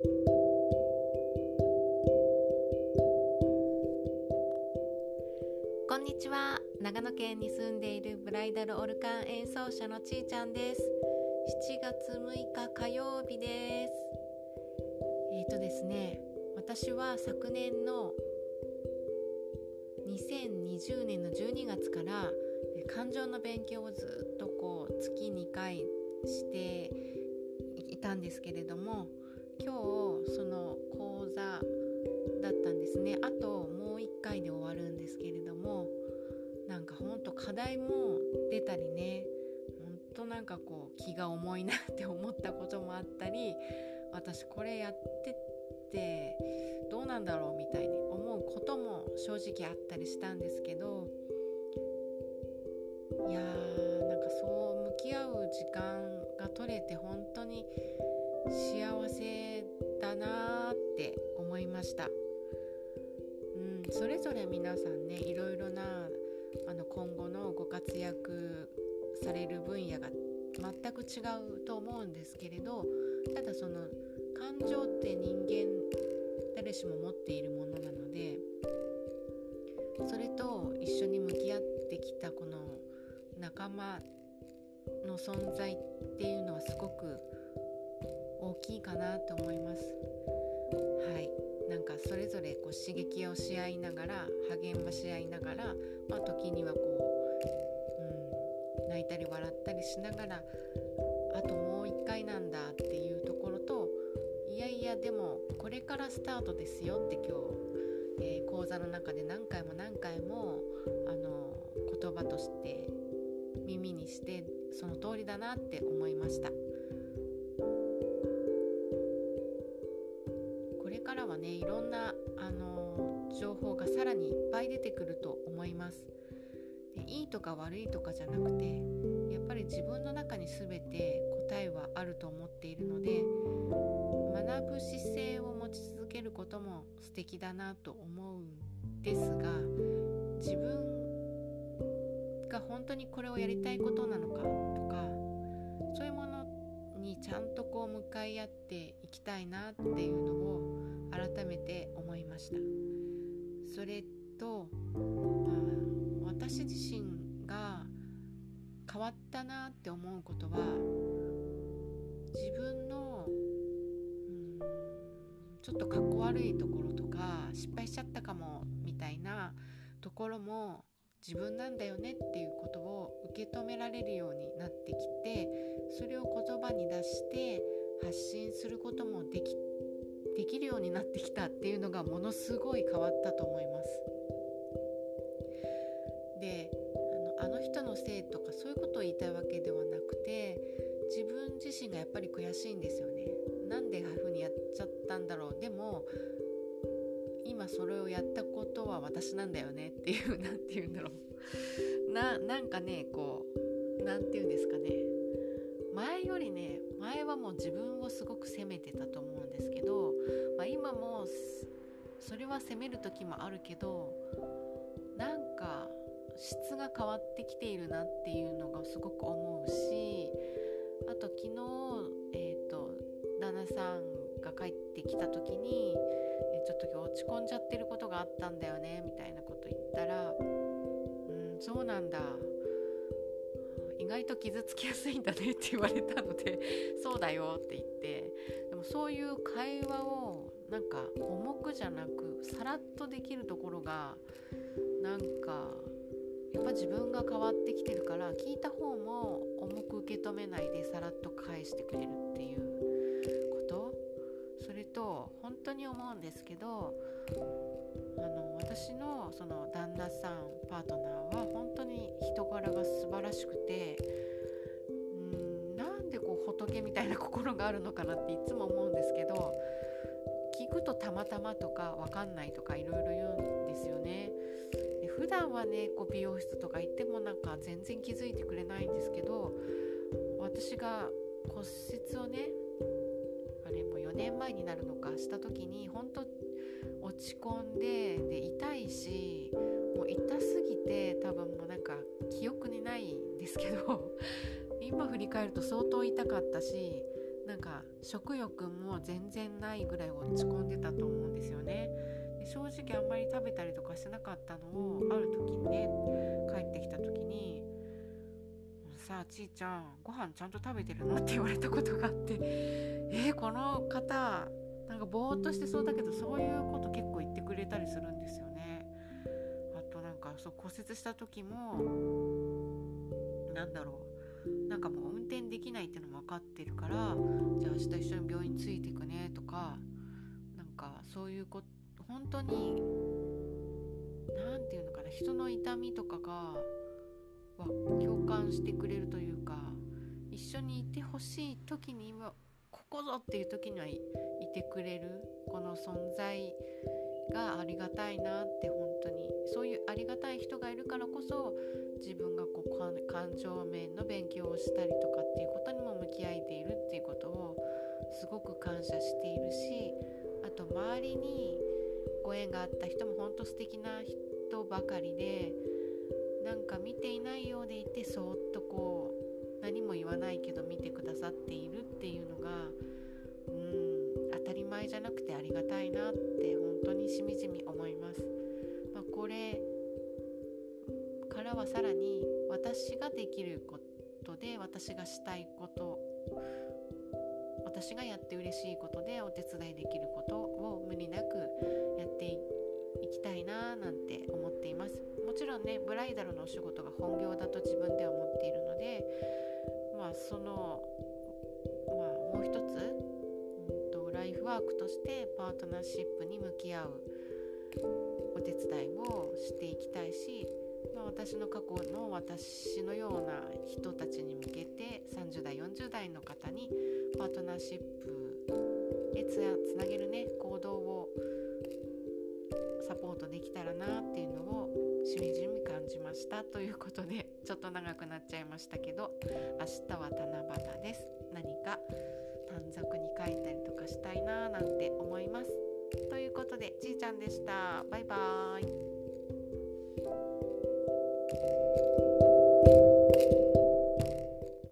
こんにちは。長野県に住んでいるブライダルオルカン演奏者のちーちゃんです。7月6日火曜日です。えっ、ー、とですね私は昨年の2020年の12月から感情の勉強をずっとこう月2回していたんですけれども今日その講座だったんですね。あともう1回で終わるんですけれどもなんかほんと課題も出たりねほんとなんかこう気が重いなって思ったこともあったり私これやってってどうなんだろうみたいに思うことも正直あったりしたんですけどいやーなんかそう向き合う時間が取れて本当に幸せました、うん、それぞれ皆さんねいろいろなあの今後のご活躍される分野が全く違うと思うんですけれどただその感情って人間誰しも持っているものなのでそれと一緒に向き合ってきたこの仲間の存在っていうのはすごく大きいかなと思います。はい。なんかそれぞれこう刺激をし合いながら励まし合いながら、まあ、時にはこう、うん、泣いたり笑ったりしながらあともう一回なんだっていうところといやいやでもこれからスタートですよって今日、えー、講座の中で何回も何回もあの言葉として耳にしてその通りだなって思いました。ぱい出てくると思います。でいいとか悪いとかじゃなくてやっぱり自分の中に全て答えはあると思っているので学ぶ姿勢を持ち続けることも素敵だなと思うんですが自分が本当にこれをやりたいことなのかとかそういうものにちゃんとこう向かい合っていきたいなっていうのを改めて思いました。それと、まあ、私自身が変わったなって思うことは自分のうんちょっとかっこ悪いところとか失敗しちゃったかもみたいなところも自分なんだよねっていうことを受け止められるようになってきてそれを言葉に出して発信することもできできるようになってきたっていうのがものすごい変わったと思います。のあのせいとかそういうことを言いたいわけではなくて自分自身がやっぱり悔しいんですよね。なんでああいうふうにやっちゃったんだろう。でも今それをやったことは私なんだよねっていう 何て言うんだろう。ななんかねこう何て言うんですかね。前よりね前はもう自分をすごく責めてたと思うんですけど、まあ、今もそれは責める時もあるけど質が変わってきているなっていうのがすごく思うしあと昨日、えーと旦那さんが帰ってきた時にちょっと今日落ち込んじゃってることがあったんだよねみたいなこと言ったらうんそうなんだ。意外と傷つきやすいんだねって言われたので そうだよって言ってでもそういう会話をなんか重くじゃなくさらっとできるところがなんかやっぱ自分が変わってきてるから聞いた方も重く受け止めないでさらっと返してくれるっていうこと？それと本当に思うんですけどあの私のその旦那さんパートナーは本当に人柄が素晴らしくてうんなんでこう仏みたいな心があるのかなっていつも思うんですけど聞くとたまたまとか分かんないとかいろいろ言うんですよね。普段はねこう美容室とか行ってもなんか全然気づいてくれないんですけど私が骨折をねあれも4年前になるのかした時に本当落ち込んでで痛いしもう痛すぎて多分もうなんか記憶にないんですけど 今振り返ると相当痛かったしなんか食欲も全然ないぐらい落ち込んでたと思うんですよね。正直あんまり食べたりとかしてなかったのをある時にね帰ってきた時に「さあちーちゃんご飯ちゃんと食べてるの?」って言われたことがあってえー、この方なんかぼーっとしてそうだけどそういうこと結構言ってくれたりするんですよね。あとなんかそう骨折した時もなんだろうなんかもう運転できないっていうのも分かってるからじゃあ明日一緒に病院ついていくねとかなんかそういうこと本当に何て言うのかな人の痛みとかが共感してくれるというか一緒にいてほしい時に今ここぞっていう時にはいてくれるこの存在がありがたいなって本当に。そういうありがたい人がいるからこそ自分がこう感情面の勉強をしたりとかっていうことにも向き合えているっていうことをすごく感謝しているしあと周りにご縁があった人も本当素敵な人ばかりでなんか見ていないようでいてそーっとこう何も言わないけど見てくださっているっていうのがうん当たり前じゃなくてありがたいなって本当にしみじみ思います。まあ、これからはさらに私ができることで私がしたいこと私がやって嬉しいことでお手伝いできることを無理なくダルのお仕事が本業だと自分では思っているのでまあそのまあもう一つ、うんと、ライフワークとしてパートナーシップに向き合うお手伝いをしていきたいしまあ、私の過去の私のような人たちに向けて30代40代の方にパートナーシップへつなげるねしたということでちょっと長くなっちゃいましたけど明日は七夕です。何か短冊に書いたりとかしたいななんて思います。ということでちーちゃんでした。バイバーイ。